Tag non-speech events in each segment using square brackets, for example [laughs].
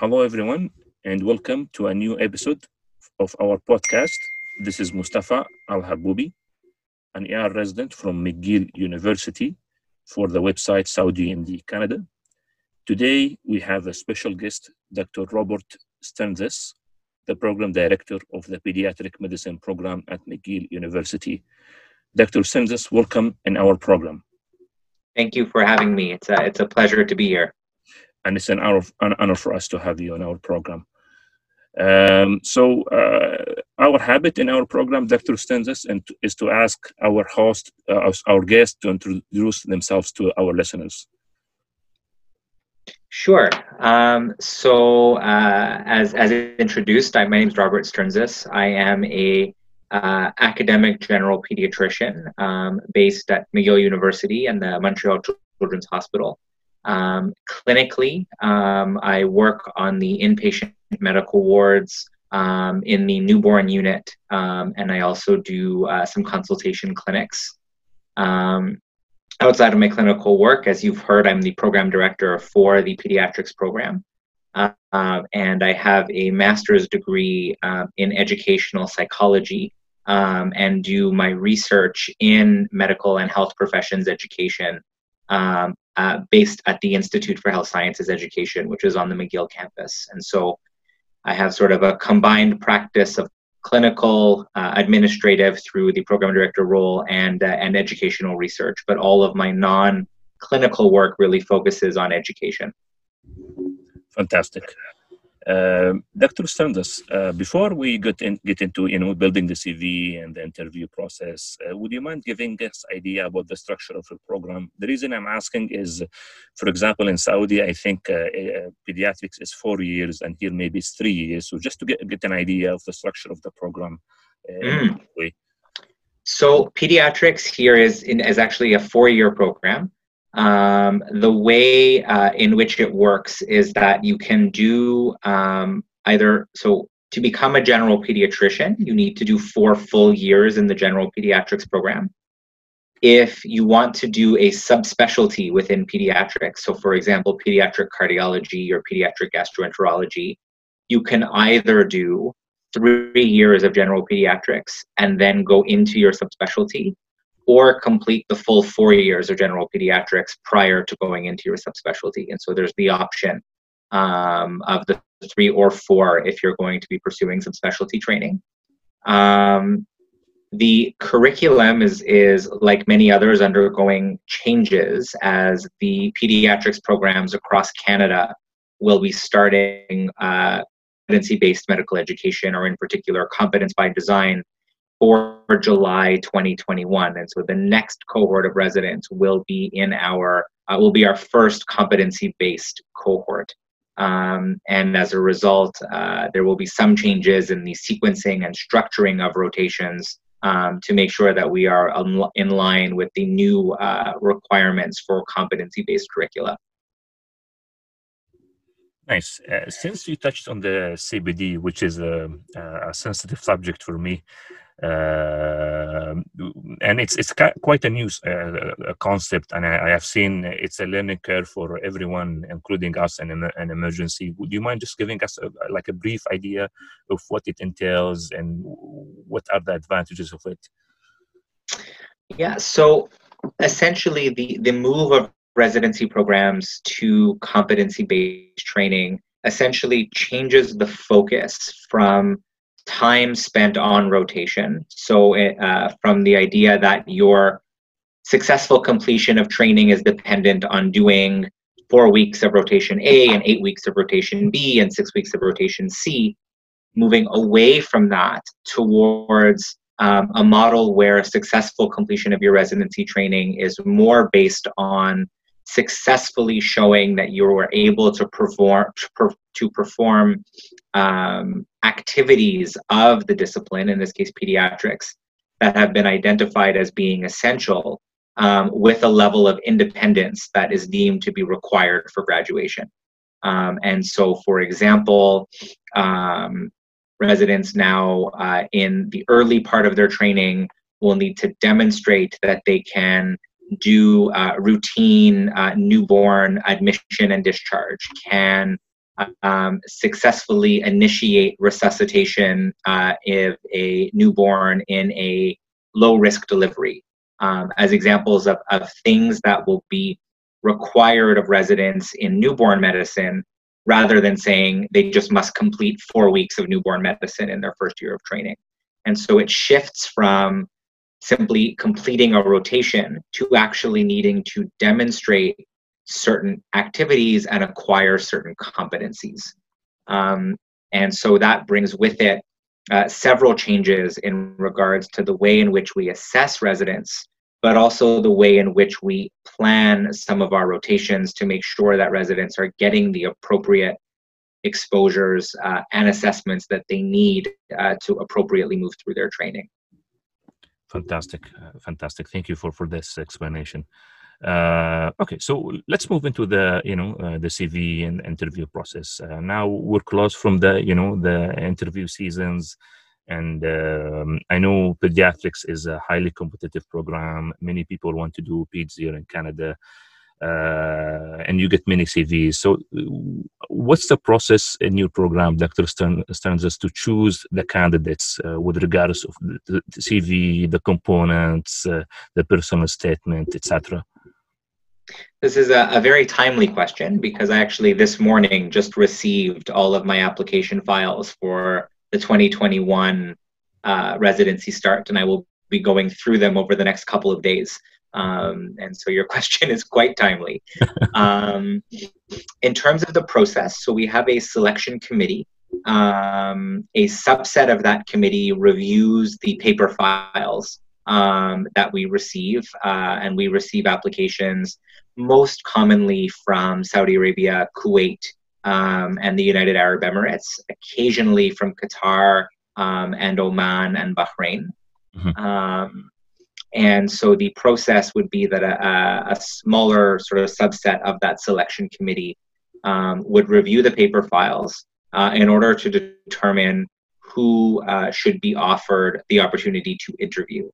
Hello, everyone, and welcome to a new episode of our podcast. This is Mustafa Al Haboubi, an ER resident from McGill University for the website Saudi MD Canada. Today, we have a special guest, Dr. Robert Sternszus, the program director of the pediatric medicine program at McGill University. Dr. Sternszus, welcome in our program. Thank you for having me. It's a, it's a pleasure to be here. And it's an honor, an honor for us to have you on our program. Um, so, uh, our habit in our program, Dr. Sternszus, and is to ask our host, uh, our guests, to introduce themselves to our listeners. Sure. Um, so, uh, as as introduced, I, my name is Robert Sternszus. I am a uh, academic general pediatrician um, based at McGill University and the Montreal Children's Hospital. Um, clinically, um, I work on the inpatient medical wards um, in the newborn unit, um, and I also do uh, some consultation clinics. Um, outside of my clinical work, as you've heard, I'm the program director for the pediatrics program. Uh, and I have a master's degree uh, in educational psychology um, and do my research in medical and health professions education um, uh, based at the Institute for Health Sciences Education, which is on the McGill campus. And so I have sort of a combined practice of clinical, uh, administrative through the program director role and, uh, and educational research, but all of my non clinical work really focuses on education. Fantastic. Uh, Dr. Sternszus, uh, before we get, in, get into you know building the CV and the interview process, uh, would you mind giving us idea about the structure of the program? The reason I'm asking is, for example, in Saudi, I think uh, uh, pediatrics is four years, and here maybe it's three years. So just to get get an idea of the structure of the program. Mm. So pediatrics here is in, is actually a four year program. Um, the way uh, in which it works is that you can do um, either so to become a general pediatrician you need to do four full years in the general pediatrics program. If you want to do a subspecialty within pediatrics so for example pediatric cardiology or pediatric gastroenterology you can either do three years of general pediatrics and then go into your subspecialty or complete the full four years of general pediatrics prior to going into your subspecialty. And so there's the option um, of the three or four if you're going to be pursuing subspecialty training. Um, the curriculum is, is like many others undergoing changes as the pediatrics programs across Canada will be starting uh, competency-based medical education or in particular competence by design for July 2021. And so the next cohort of residents will be in our, uh, will be our first competency based cohort. Um, and as a result, uh, there will be some changes in the sequencing and structuring of rotations um, to make sure that we are in line with the new uh, requirements for competency based curricula. Nice. Uh, since you touched on the CBD, which is a, a sensitive subject for me, uh, and it's it's quite a new uh, concept, and I, I, have seen it's a learning curve for everyone, including us, in an emergency. Would you mind just giving us a, like a brief idea of what it entails and what are the advantages of it? Yeah. So essentially, the the move of residency programs to competency based training essentially changes the focus from time spent on rotation. So, uh, from the idea that your successful completion of training is dependent on doing four weeks of rotation A and eight weeks of rotation B and six weeks of rotation C, moving away from that towards um, a model where successful completion of your residency training is more based on successfully showing that you were able to perform to perform um, activities of the discipline, in this case pediatrics, that have been identified as being essential um, with a level of independence that is deemed to be required for graduation. Um, and so, for example, um, residents now uh, in the early part of their training will need to demonstrate that they can do uh, routine uh, newborn admission and discharge, can um, successfully initiate resuscitation uh, if a newborn in a low risk delivery um, as examples of, of things that will be required of residents in newborn medicine rather than saying they just must complete four weeks of newborn medicine in their first year of training. And so it shifts from simply completing a rotation to actually needing to demonstrate certain activities and acquire certain competencies. Um, and so that brings with it uh, several changes in regards to the way in which we assess residents, but also the way in which we plan some of our rotations to make sure that residents are getting the appropriate exposures uh, and assessments that they need uh, to appropriately move through their training. Fantastic, uh, fantastic. Thank you for for this explanation. Uh, okay, so let's move into the you know uh, the CV and interview process. Uh, now we're close from the you know the interview seasons, and um, I know pediatrics is a highly competitive program. Many people want to do peds here in Canada, uh, and you get many CVs. So, what's the process in your program, Dr. Stern, Stearns, to choose the candidates uh, with regards of the, the CV, the components, uh, the personal statement, etc. This is a, a, very timely question because I actually this morning just received all of my application files for the 2021 uh, residency start, and I will be going through them over the next couple of days. Um, and so your [laughs] question is quite timely. um, in terms of the process, so we have a selection committee. Um, a subset of that committee reviews the paper files um, that we receive, uh, and we receive applications most commonly from Saudi Arabia, Kuwait, um, and the United Arab Emirates, occasionally from Qatar um, and Oman and Bahrain. Mm-hmm. Um, and so the process would be that a, a, smaller sort of subset of that selection committee um, would review the paper files uh, in order to determine who uh, should be offered the opportunity to interview.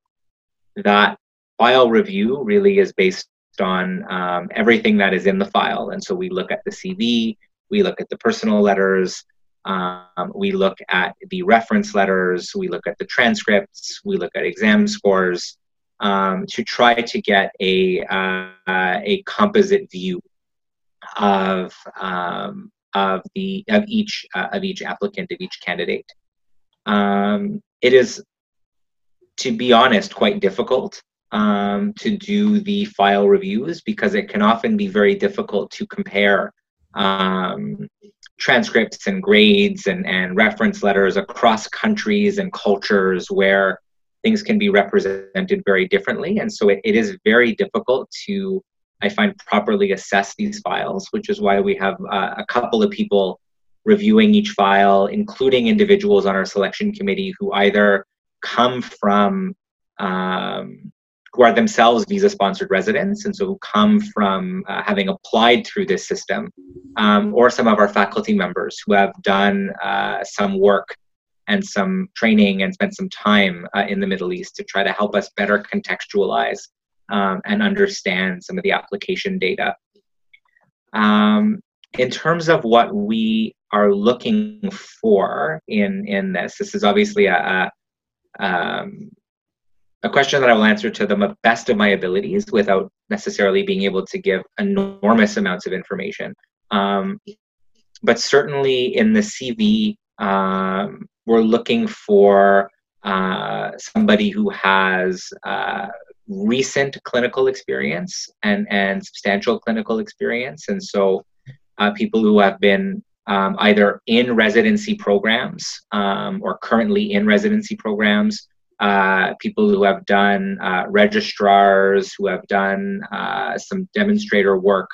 That file review really is based on um, everything that is in the file. And so we look at the CV, we look at the personal letters, um, we look at the reference letters, we look at the transcripts, we look at exam scores um, to try to get a, uh, a composite view of, um, of, the, of, each, uh, of each applicant, of each candidate. Um, it is, to be honest, quite difficult um, to do the file reviews because it can often be very difficult to compare um, transcripts and grades and, and reference letters across countries and cultures where things can be represented very differently. And so it, it is very difficult to, I find, properly assess these files, which is why we have uh, a couple of people reviewing each file, including individuals on our selection committee who either come from um, who are themselves visa sponsored residents and so who come from uh, having applied through this system, um, or some of our faculty members who have done uh, some work and some training and spent some time uh, in the Middle East to try to help us better contextualize um, and understand some of the application data. Um, in terms of what we are looking for in, in this, this is obviously a, a um, a question that I will answer to the best of my abilities without necessarily being able to give enormous amounts of information. Um, but certainly in the CV, um, we're looking for uh, somebody who has uh, recent clinical experience and, and substantial clinical experience. And so uh, people who have been um, either in residency programs um, or currently in residency programs uh, people who have done uh, registrars, who have done uh, some demonstrator work,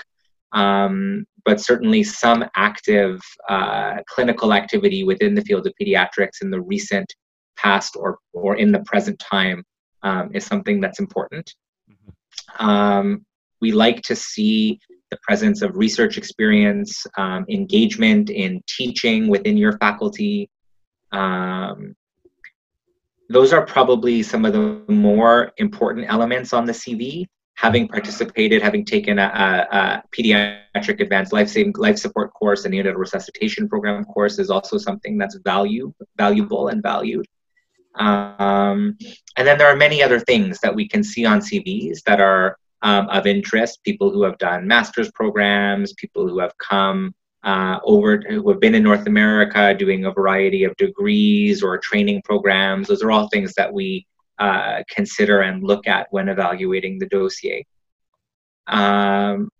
um, but certainly some active uh, clinical activity within the field of pediatrics in the recent past or, or in the present time um, is something that's important. Mm-hmm. Um, we like to see the presence of research experience, um, engagement in teaching within your faculty, um, those are probably some of the more important elements on the CV. Having participated, having taken a, a, a pediatric advanced life saving life support course and neonatal resuscitation program course is also something that's value valuable and valued. Um, and then there are many other things that we can see on CVs that are um, of interest. People who have done master's programs, people who have come uh, over who have been in North America doing a variety of degrees or training programs. Those are all things that we uh, consider and look at when evaluating the dossier. Um,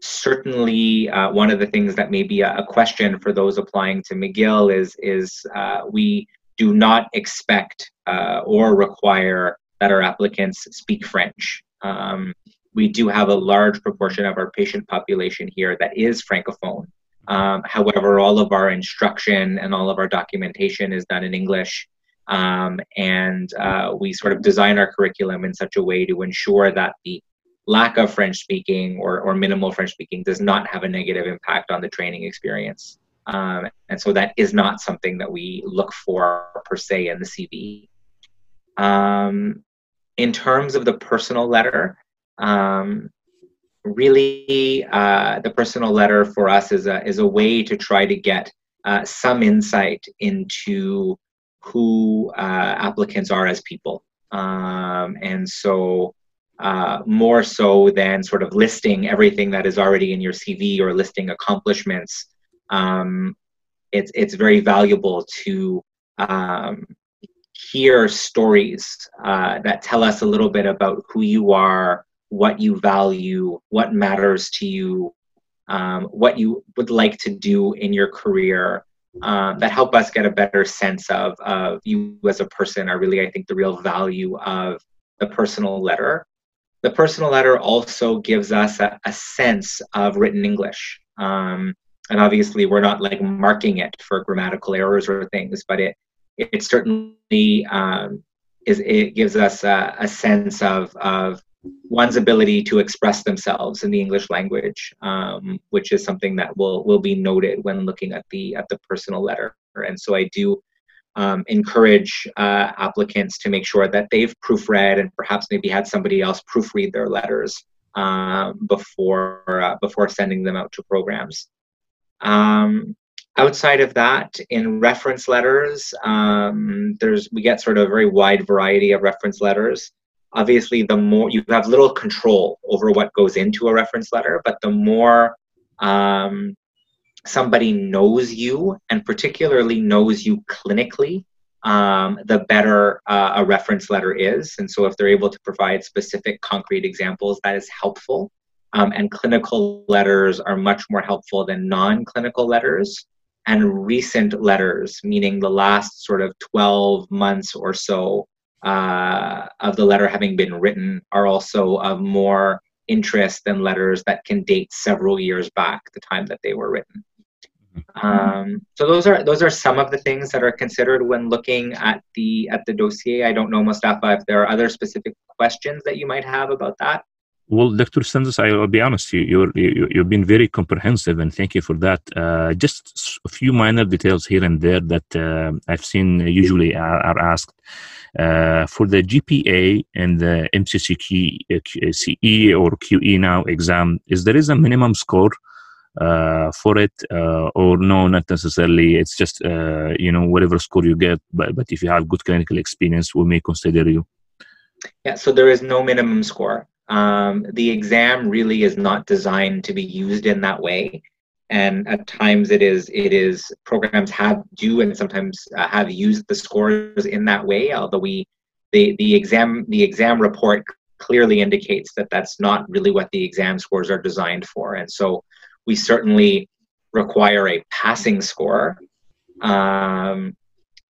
certainly, uh, one of the things that may be a, a, question for those applying to McGill is is uh, we do not expect uh, or require that our applicants speak French. Um, we do have a large proportion of our patient population here that is francophone. Um, however, all of our instruction and all of our documentation is done in English. Um, and uh, we sort of design our curriculum in such a way to ensure that the lack of French speaking or, or minimal French speaking does not have a negative impact on the training experience. Um, and so that is not something that we look for per se in the CV. Um, in terms of the personal letter, um, really uh, the personal letter for us is a, is a way to try to get uh, some insight into who uh, applicants are as people. Um, and so, uh, more so than sort of listing everything that is already in your CV or listing accomplishments, um, it's, it's very valuable to um, hear stories uh, that tell us a little bit about who you are, what you value, what matters to you, um, what you would like to do in your career, um, that help us get a better sense of, of you as a person are really, I think, the real value of the personal letter. The personal letter also gives us a, a sense of written English. Um, and obviously, we're not like marking it for grammatical errors or things, but it it certainly um, is it gives us a, a sense of of one's ability to express themselves in the English language, um, which is something that will will be noted when looking at the at the personal letter. And so I do um, encourage uh, applicants to make sure that they've proofread and perhaps maybe had somebody else proofread their letters um, before uh, before sending them out to programs. Um, outside of that, in reference letters, um, there's we get sort of a very wide variety of reference letters obviously the more you have little control over what goes into a reference letter but the more um, somebody knows you and particularly knows you clinically um, the better uh, a reference letter is. And so if they're able to provide specific concrete examples that is helpful. Um, and clinical letters are much more helpful than non-clinical letters. And recent letters meaning the last sort of 12 months or so uh, of the letter having been written are also of more interest than letters that can date several years back, the time that they were written. Mm-hmm. Um, so those are those are some of the things that are considered when looking at the at the dossier. I don't know, Mustafa, if there are other specific questions that you might have about that. Well, Dr. Sanders, I will be honest, you, you're, you, you've been very comprehensive, and thank you for that. Uh, just a few minor details here and there that uh, I've seen usually are, are asked. Uh, for the GPA and the MCCE uh, or QE now exam, is there is a minimum score uh, for it, uh, or no, not necessarily. It's just uh, you know whatever score you get, but but if you have good clinical experience, we may consider you. Yeah, so there is no minimum score. Um, the exam really is not designed to be used in that way. And at times it is it is programs have do and sometimes uh, have used the scores in that way although we the the exam the exam report clearly indicates that that's not really what the exam scores are designed for. And so we certainly require a passing score. Um,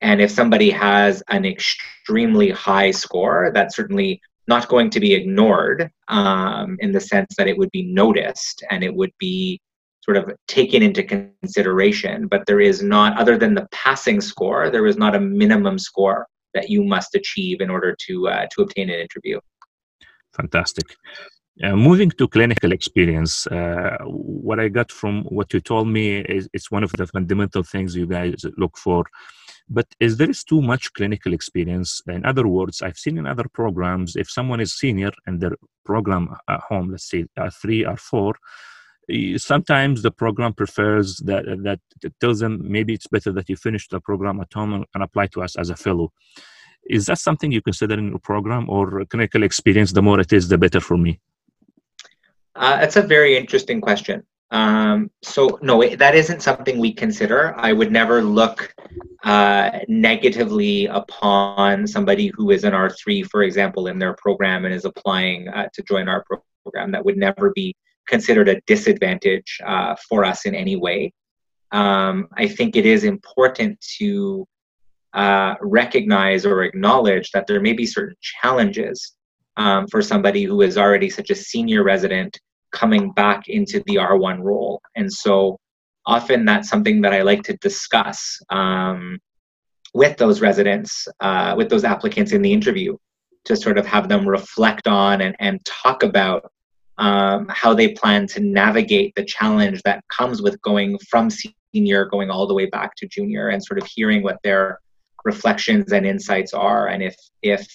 and if somebody has an extremely high score that certainly not going to be ignored um, in the sense that it would be noticed and it would be sort of taken into consideration. But there is not, other than the passing score, there is not a minimum score that you must achieve in order to uh, to obtain an interview. Fantastic. Uh, moving to clinical experience, uh, what I got from what you told me is it's one of the fundamental things you guys look for but is there is too much clinical experience in other words i've seen in other programs if someone is senior and their program at home let's say uh, three or four sometimes the program prefers that that tells them maybe it's better that you finish the program at home and apply to us as a fellow. Is that something you consider in your program or clinical experience the more it is the better for me? Uh, that's a very interesting question um, so no that isn't something we consider i would never look uh, negatively upon somebody who is an r3 for example in their program and is applying uh, to join our program that would never be considered a disadvantage uh, for us in any way. Um, I think it is important to uh, recognize or acknowledge that there may be certain challenges um, for somebody who is already such a senior resident coming back into the R1 role. And so often that's something that I like to discuss um, with those residents, uh, with those applicants in the interview, to sort of have them reflect on and, and talk about um, how they plan to navigate the challenge that comes with going from senior going all the way back to junior and sort of hearing what their reflections and insights are and if if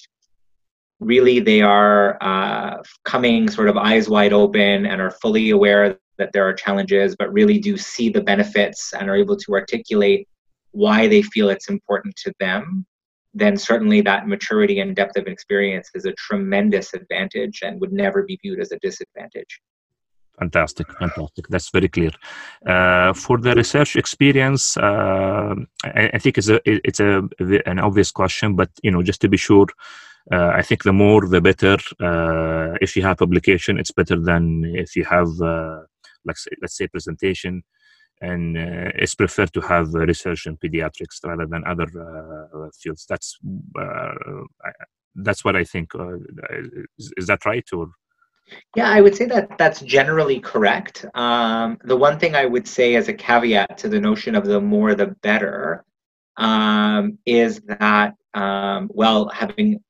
really they are uh, coming sort of eyes wide open and are fully aware that there are challenges but really do see the benefits and are able to articulate why they feel it's important to them then certainly that maturity and depth of experience is a tremendous advantage and would never be viewed as a disadvantage. Fantastic, fantastic. That's very clear. Uh, for the research experience, uh, I, I, think it's a it's a an obvious question, but you know, just to be sure, uh, I think the more the better. Uh, if you have publication, it's better than if you have, uh, like let's say, presentation and uh, it's preferred to have research in pediatrics rather than other uh, fields. That's uh, that's what I think. Is, is, that right or? Yeah, I would say that that's generally correct. Um, the one thing I would say as a caveat to the notion of the more the better um, is that, um, well, having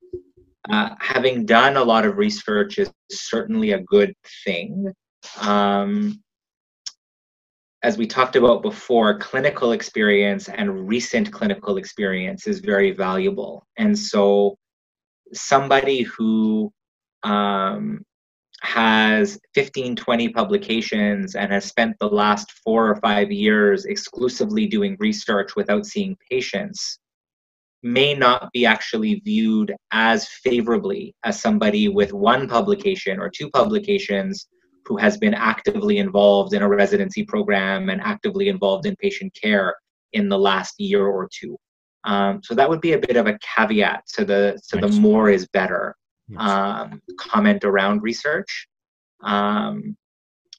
uh, having done a lot of research is certainly a good thing. Um, as we talked about before, clinical experience and recent clinical experience is very valuable. And so, somebody who um, has 15, 20 publications and has spent the last four or five years exclusively doing research without seeing patients may not be actually viewed as favorably as somebody with one publication or two publications who has been actively involved in a residency program and actively involved in patient care in the last year or two. Um, so that would be a bit of a caveat to the to the more is better um, comment around research. Um,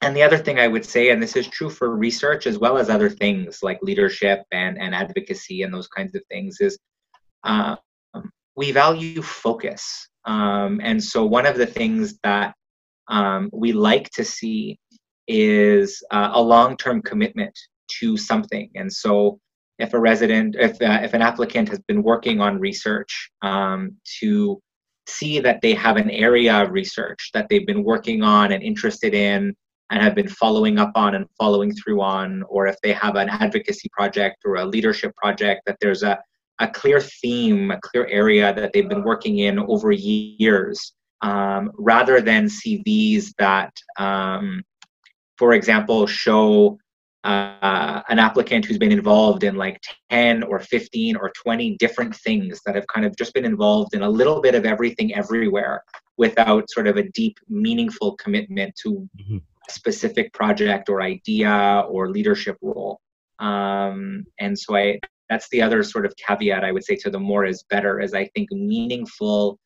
and the other thing I would say, and this is true for research as well as other things like leadership and, and advocacy and those kinds of things, is uh, we value focus. Um, and so one of the things that um, we like to see is uh, a long-term commitment to something. And so, if a resident, if uh, if an applicant has been working on research um, to see that they have an area of research that they've been working on and interested in and have been following up on and following through on, or if they have an advocacy project or a leadership project that there's a, a clear theme, a clear area that they've been working in over years um, rather than CVs that, um, for example, show uh, an applicant who's been involved in like 10 or 15 or 20 different things that have kind of just been involved in a little bit of everything everywhere without sort of a deep, meaningful commitment to mm-hmm. a specific project or idea or leadership role. Um, and so I, that's the other sort of caveat I would say to the more is better is I think meaningful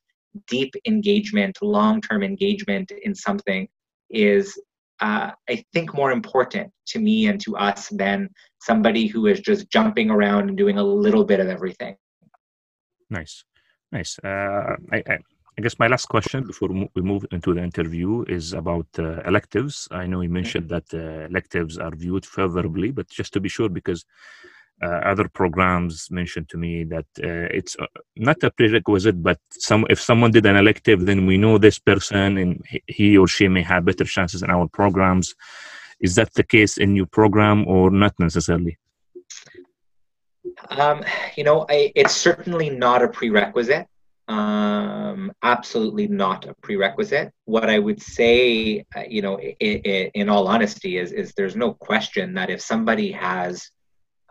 deep engagement, long term engagement in something is, uh, I think, more important to me and to us than somebody who is just jumping around and doing a little bit of everything. Nice, nice. Uh, I, I, I, guess my last question before we move into the interview is about uh, electives. I know you mentioned that uh, electives are viewed favorably, but just to be sure, because other programs mentioned to me that uh, it's uh, not a prerequisite, but some if someone did an elective, then we know this person and he or she may have better chances in our programs. Is that the case in your program or not necessarily? Um, you know, I, it's certainly not a prerequisite. Um, absolutely not a prerequisite. What I would say, uh, you know, in all honesty, is is there's no question that if somebody has,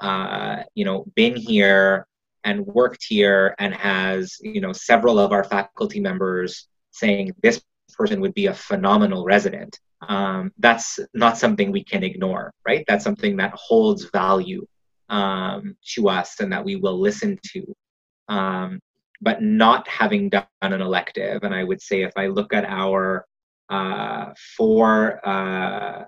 uh, you know, been here and worked here and has, you know, several of our faculty members saying this person would be a phenomenal resident, um, that's not something we can ignore, right? That's something that holds value um, to us and that we will listen to. Um, but not having done an elective, and I would say if I look at our uh, four uh,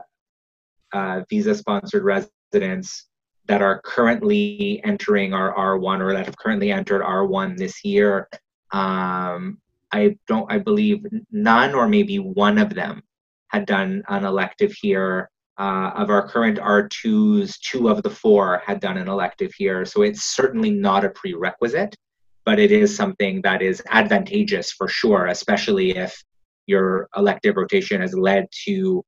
uh, visa sponsored residents that are currently entering our R1 or that have currently entered R1 this year, um, I don't, I believe none or maybe one of them had done an elective here. Uh, of our current R2s, two of the four had done an elective here. So it's certainly not a prerequisite, but it is something that is advantageous for sure, especially if your elective rotation has led to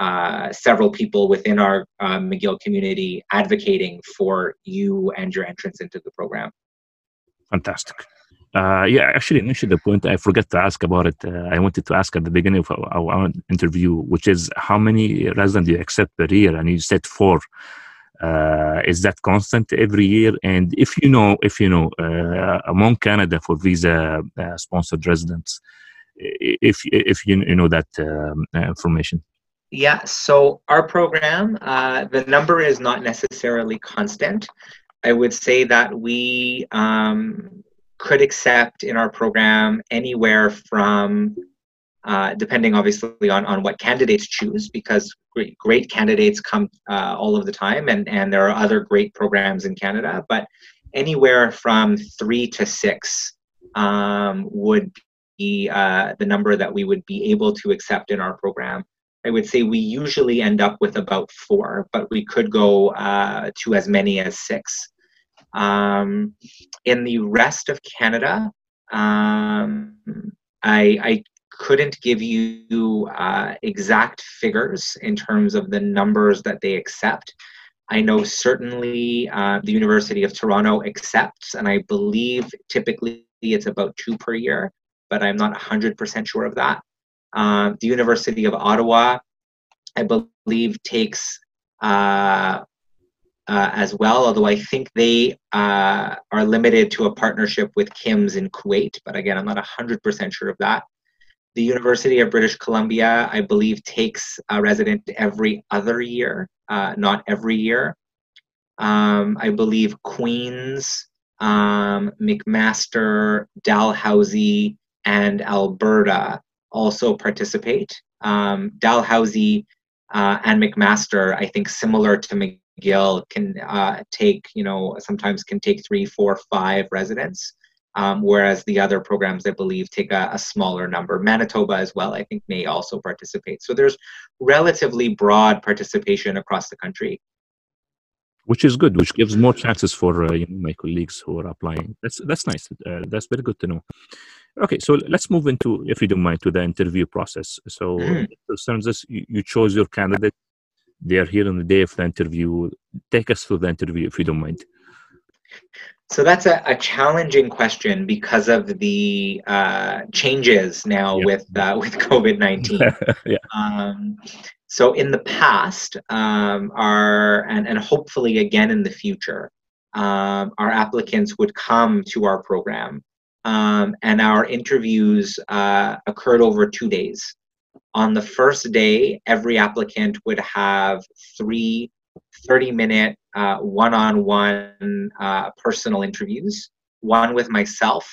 uh, several people within our uh, McGill community advocating for you and your entrance into the program. Fantastic. Uh, yeah, actually, initially the point I forgot to ask about it. Uh, I wanted to ask at the beginning of our, our, interview, which is how many residents do you accept per year? And you said four. Uh, is that constant every year? And if you know, if you know, uh, among Canada for visa sponsored residents, if if you, you know that um, information. Yeah. So our program, the number is not necessarily constant. I would say that we um, could accept in our program anywhere from uh, depending obviously on, on what candidates choose because great, great candidates come uh, all of the time and, and there are other great programs in canada but anywhere from three to six um, would be uh, the number that we would be able to accept in our program i would say we usually end up with about four but we could go uh, to as many as six um, in the rest of Canada, um, I, I, couldn't give you uh, exact figures in terms of the numbers that they accept. I know certainly uh, the University of Toronto accepts, and I believe typically it's about two per year, but I'm not 100% sure of that. Uh, the University of Ottawa, I believe, takes uh, uh, as well, although I think they uh, are limited to a partnership with KIMS in Kuwait, but again, I'm not 100% sure of that. The University of British Columbia, I believe, takes a resident every other year, uh, not every year. Um, I believe Queen's, um, McMaster, Dalhousie, and Alberta also participate. Um, Dalhousie uh, and McMaster, I think, similar to McGill, can uh, take, you know, sometimes can take three, four, five residents, um, whereas the other programs, I believe, take a, a, smaller number. Manitoba as well, I think, may also participate. So there's relatively broad participation across the country. Which is good, which gives more chances for uh, you know, my colleagues who are applying. That's that's nice. Uh, that's very good to know. Okay, so let's move into, if you don't mind, to the interview process. So, mm. concerns this, you, you chose your candidate they are here on the day of the interview. Take us through the interview if you don't mind. So that's a, a challenging question because of the uh, changes now yeah. with uh, with COVID nineteen. [laughs] yeah. Um, so in the past, um, our and, and hopefully again in the future, um, our applicants would come to our program, um, and our interviews uh, occurred over two days. On the first day, every applicant would have three 30 minute uh, one on one personal interviews one with myself,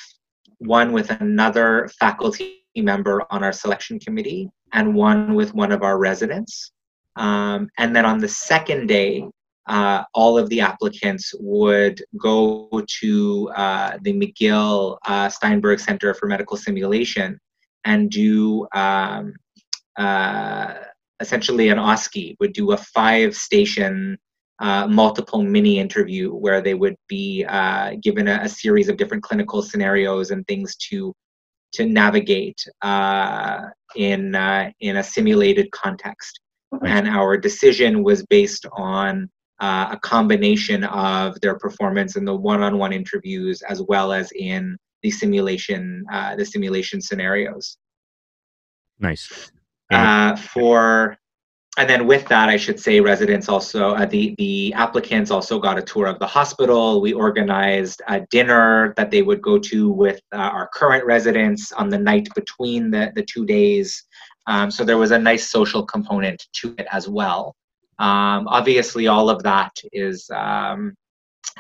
one with another faculty member on our selection committee, and one with one of our residents. Um, and then on the second day, uh, all of the applicants would go to uh, the McGill uh, Steinberg Center for Medical Simulation and do um, uh, essentially an OSCE would do a five station uh, multiple mini interview where they would be uh, given a, a, series of different clinical scenarios and things to to navigate uh, in uh, in a simulated context. And our decision was based on uh, a combination of their performance in the one-on-one interviews as well as in the simulation uh, the simulation scenarios. Nice. Uh, for and then with that, I should say, residents also uh, the the applicants also got a tour of the hospital. We organized a dinner that they would go to with uh, our current residents on the night between the the two days. Um, so there was a nice social component to it as well. Um, obviously, all of that is um,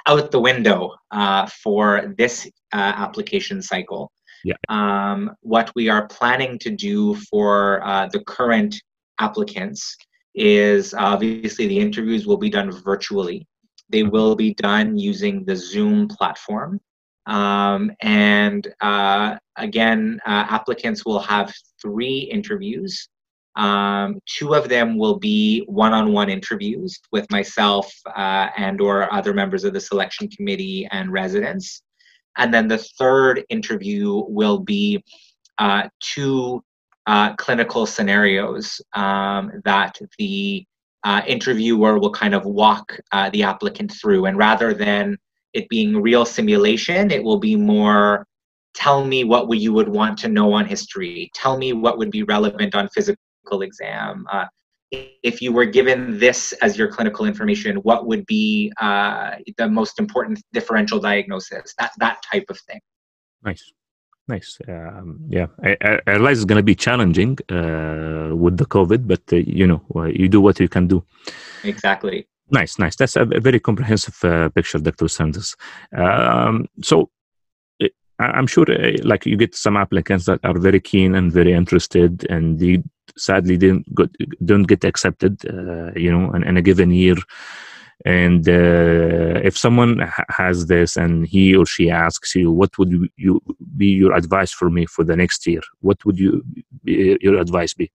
out the window uh, for this uh, application cycle. Yeah. Um, what we are planning to do for uh, the current applicants is obviously the interviews will be done virtually. They will be done using the Zoom platform. Um, and uh, again, uh, applicants will have three interviews. Um, two of them will be one-on-one interviews with myself uh, and or other members of the selection committee and residents. And then the third interview will be uh, two uh, clinical scenarios um, that the uh, interviewer will kind of walk uh, the applicant through. And rather than it being real simulation, it will be more tell me what you would want to know on history, tell me what would be relevant on physical exam. Uh, if you were given this as your clinical information, what would be uh, the most important differential diagnosis? That that type of thing. Nice, nice. Um, yeah, I, I, realize it's going to be challenging uh, with the COVID, but uh, you know, you do what you can do. Exactly. Nice, nice. That's a, very comprehensive uh, picture, Dr. Sanders. Um, so I'm sure, uh, like you get some applicants that are very keen and very interested, and they sadly didn't go, don't get accepted. Uh, you know, in, in, a given year. And uh, if someone ha- has this and he or she asks you, what would you, you, be your advice for me for the next year? What would you be, your advice be?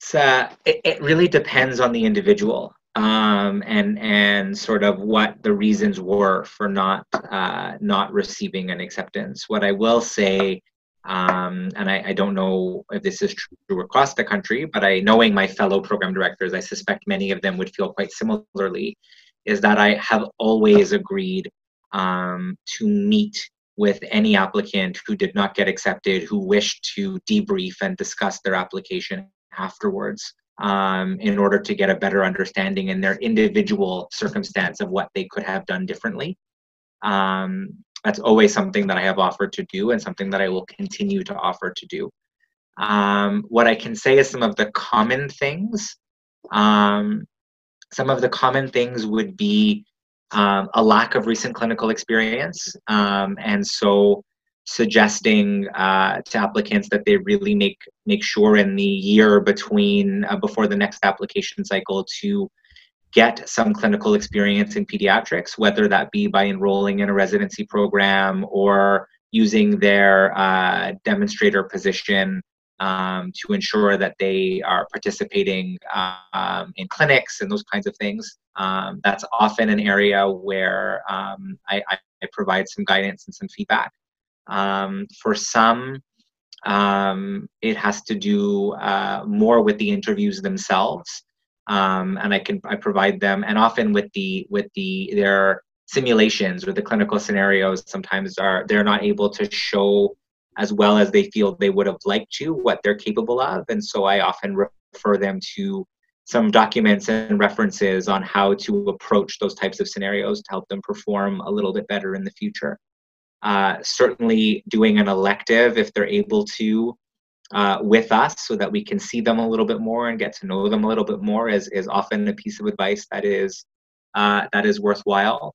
So it, it really depends on the individual um, and and sort of what the reasons were for not uh, not receiving an acceptance. What I will say, um, and I, I, don't know if this is true across the country, but I knowing my fellow program directors, I suspect many of them would feel quite similarly, is that I have always agreed um, to meet with any applicant who did not get accepted, who wished to debrief and discuss their application afterwards um, in order to get a better understanding in their individual circumstance of what they could have done differently. Um, that's always something that I have offered to do and something that I will continue to offer to do. Um, what I can say is some of the common things. Um, some of the common things would be um, a lack of recent clinical experience. Um, and so suggesting uh, to applicants that they really make make sure in the year between uh, before the next application cycle to get some clinical experience in pediatrics, whether that be by enrolling in a residency program or using their uh, demonstrator position um, to ensure that they are participating um, in clinics and those kinds of things. Um, that's often an area where um, I, I, provide some guidance and some feedback. Um, for some, um, it has to do uh, more with the interviews themselves, um, and I can I provide them, and often with the with the their simulations or the clinical scenarios. Sometimes are they're not able to show as well as they feel they would have liked to what they're capable of, and so I often refer them to some documents and references on how to approach those types of scenarios to help them perform a little bit better in the future. Uh, certainly doing an elective if they're able to uh, with us so that we can see them a little bit more and get to know them a little bit more is, is often a piece of advice that is uh, that is worthwhile.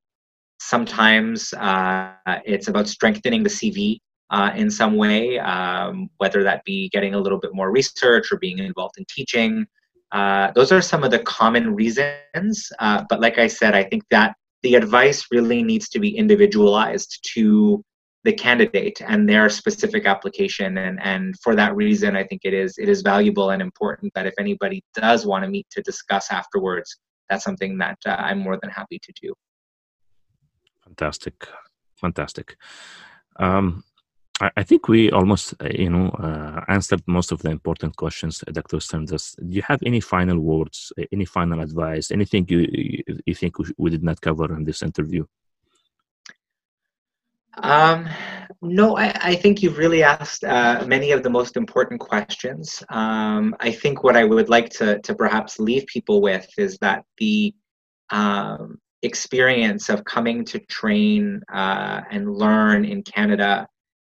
Sometimes uh, it's about strengthening the CV uh, in some way, um, whether that be getting a little bit more research or being involved in teaching. Uh, those are some of the common reasons. but like I said, I think that the advice really needs to be individualized to the candidate and their specific application and and for that reason i think it is it is valuable and important that if anybody does want to meet to discuss afterwards that's something that uh, i'm more than happy to do fantastic fantastic um, I think we almost, uh, you know, uh, answered most of the important questions, Dr. Sanders. Do you have any final words, any final advice, anything you you think we did not cover in this interview? Um, no, I, I, think you've really asked uh, many of the most important questions. Um, I think what I would like to to perhaps leave people with is that the um, experience of coming to train uh, and learn in Canada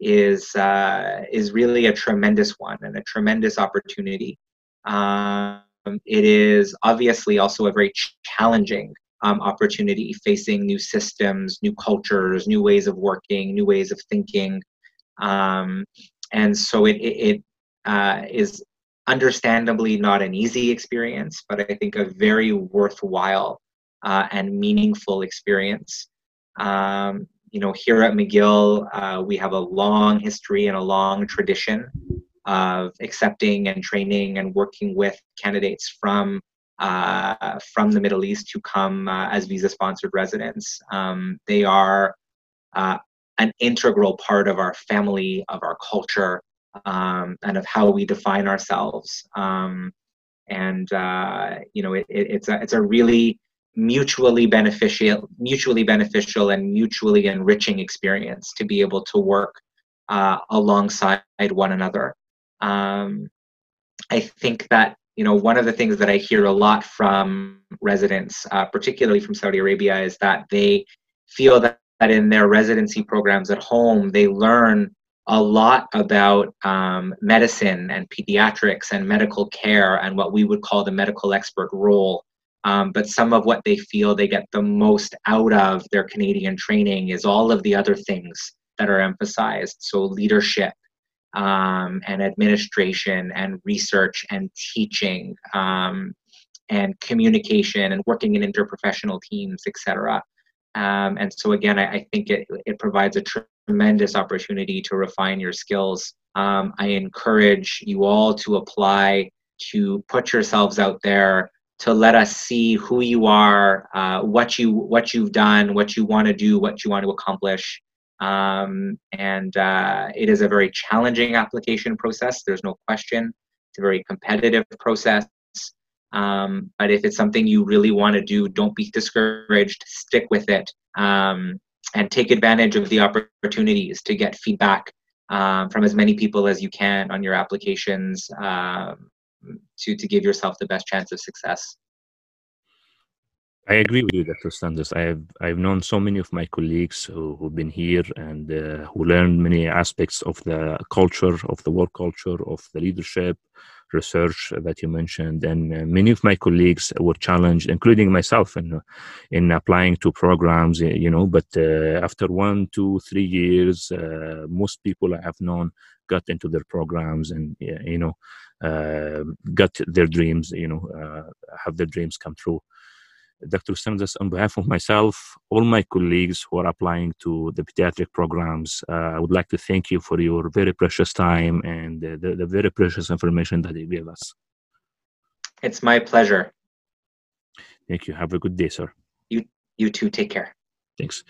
is uh, is really a tremendous one and a tremendous opportunity. Um, it is obviously also a very challenging um, opportunity, facing new systems, new cultures, new ways of working, new ways of thinking, um, and so it, it, it uh, is understandably not an easy experience, but I think a very worthwhile uh, and meaningful experience. Um, you know, here at McGill, uh, we have a long history and a long tradition of accepting and training and working with candidates from uh, from the Middle East who come uh, as visa-sponsored residents. Um, they are uh, an integral part of our family, of our culture, um, and of how we define ourselves. Um, and uh, you know, it, it, it's a it's a really mutually beneficial mutually beneficial and mutually enriching experience to be able to work uh, alongside one another um, i think that you know one of the things that i hear a lot from residents uh, particularly from saudi arabia is that they feel that, that in their residency programs at home they learn a lot about um, medicine and pediatrics and medical care and what we would call the medical expert role um, but some of what they feel they get the most out of their Canadian training is all of the other things that are emphasized. So, leadership um, and administration and research and teaching um, and communication and working in interprofessional teams, etc. Um, and so, again, I, I, think it, it provides a tremendous opportunity to refine your skills. Um, I encourage you all to apply to put yourselves out there to let us see who you are, uh, what you what you've done, what you want to do, what you want to accomplish. Um, and uh, it is a very challenging application process. There's no question. It's a very competitive process. Um, but if it's something you really want to do, don't be discouraged. Stick with it um, and take advantage of the opportunities to get feedback um, from as many people as you can on your applications. Um, to to give yourself the best chance of success. I agree with you, Dr. Sanders. I have I've known so many of my colleagues who, who've been here and uh, who learned many aspects of the culture, of the work culture, of the leadership, research that you mentioned, and uh, many of my colleagues were challenged, including myself, in in applying to programs. You know, but uh, after one, two, three years, uh, most people I have known got into their programs and you know uh, got their dreams, you know, uh, have their dreams come true. Dr. Sanders, on behalf of myself, all my colleagues who are applying to the pediatric programs, uh, I would like to thank you for your very precious time and uh, the, the, very precious information that you gave us. It's my pleasure. Thank you. Have a good day, sir. You, you too. Take care. Thanks.